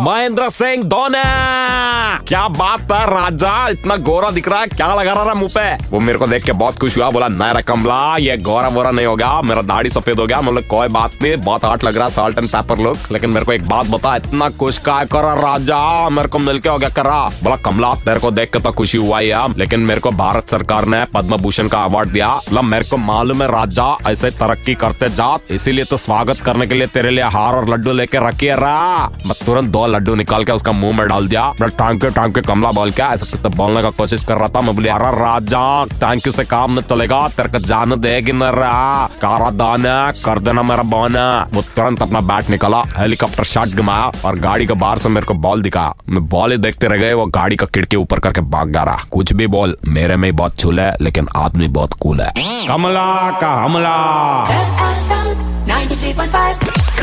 महेंद्र सिंह धोनी। क्या बात है राजा? इतना गोरा दिख रहा है, क्या लगा रहा है मुँह पे? वो मेरे को देख के बहुत खुश हुआ, बोला नायरा कमला, ये गोरा वोरा नहीं होगा, मेरा दाढ़ी सफ़ेद हो गया मतलब कोई बात नहीं, बहुत आट लग रहा है साल्ट एंड पेपर लुक लेकिन मेरे को एक बात बता, इतना खुश का करा राजा? मेरे को मिलके हो गया करा। बोला, कमला, तेरे को देख के तो खुशी हुआ ही है लेकिन मेरे को भारत सरकार ने पद्म भूषण का अवार्ड दिया। मतलब मेरे को मालूम है राजा, ऐसे तरक्की करते जा इसीलिए तो स्वागत करने के लिए तेरे लिए हार और लड्डू लेके रखिए रहा मैं तुरंत दो लड्डू निकाल के उसका मुँह में डाल दिया। टांग के टांग के कमला बोल के ऐसे तो बोलने का कोशिश कर रहा था। मैं बोले, अरे राजा टैंक से काम न चलेगा। तेरे को जान देगी न रहा कारा दाना कर देना मेरा बोना वो तुरंत अपना बैट निकाला हेलीकॉप्टर शॉट घुमाया और गाड़ी के बाहर से मेरे को बॉल दिखा मैं बॉल ही देखते रह गए, वो गाड़ी का खिड़की ऊपर करके भाग जा रहा। कुछ भी बोल, मेरे में बहुत छूल है, लेकिन आदमी बहुत कूल है। कमला का हमला।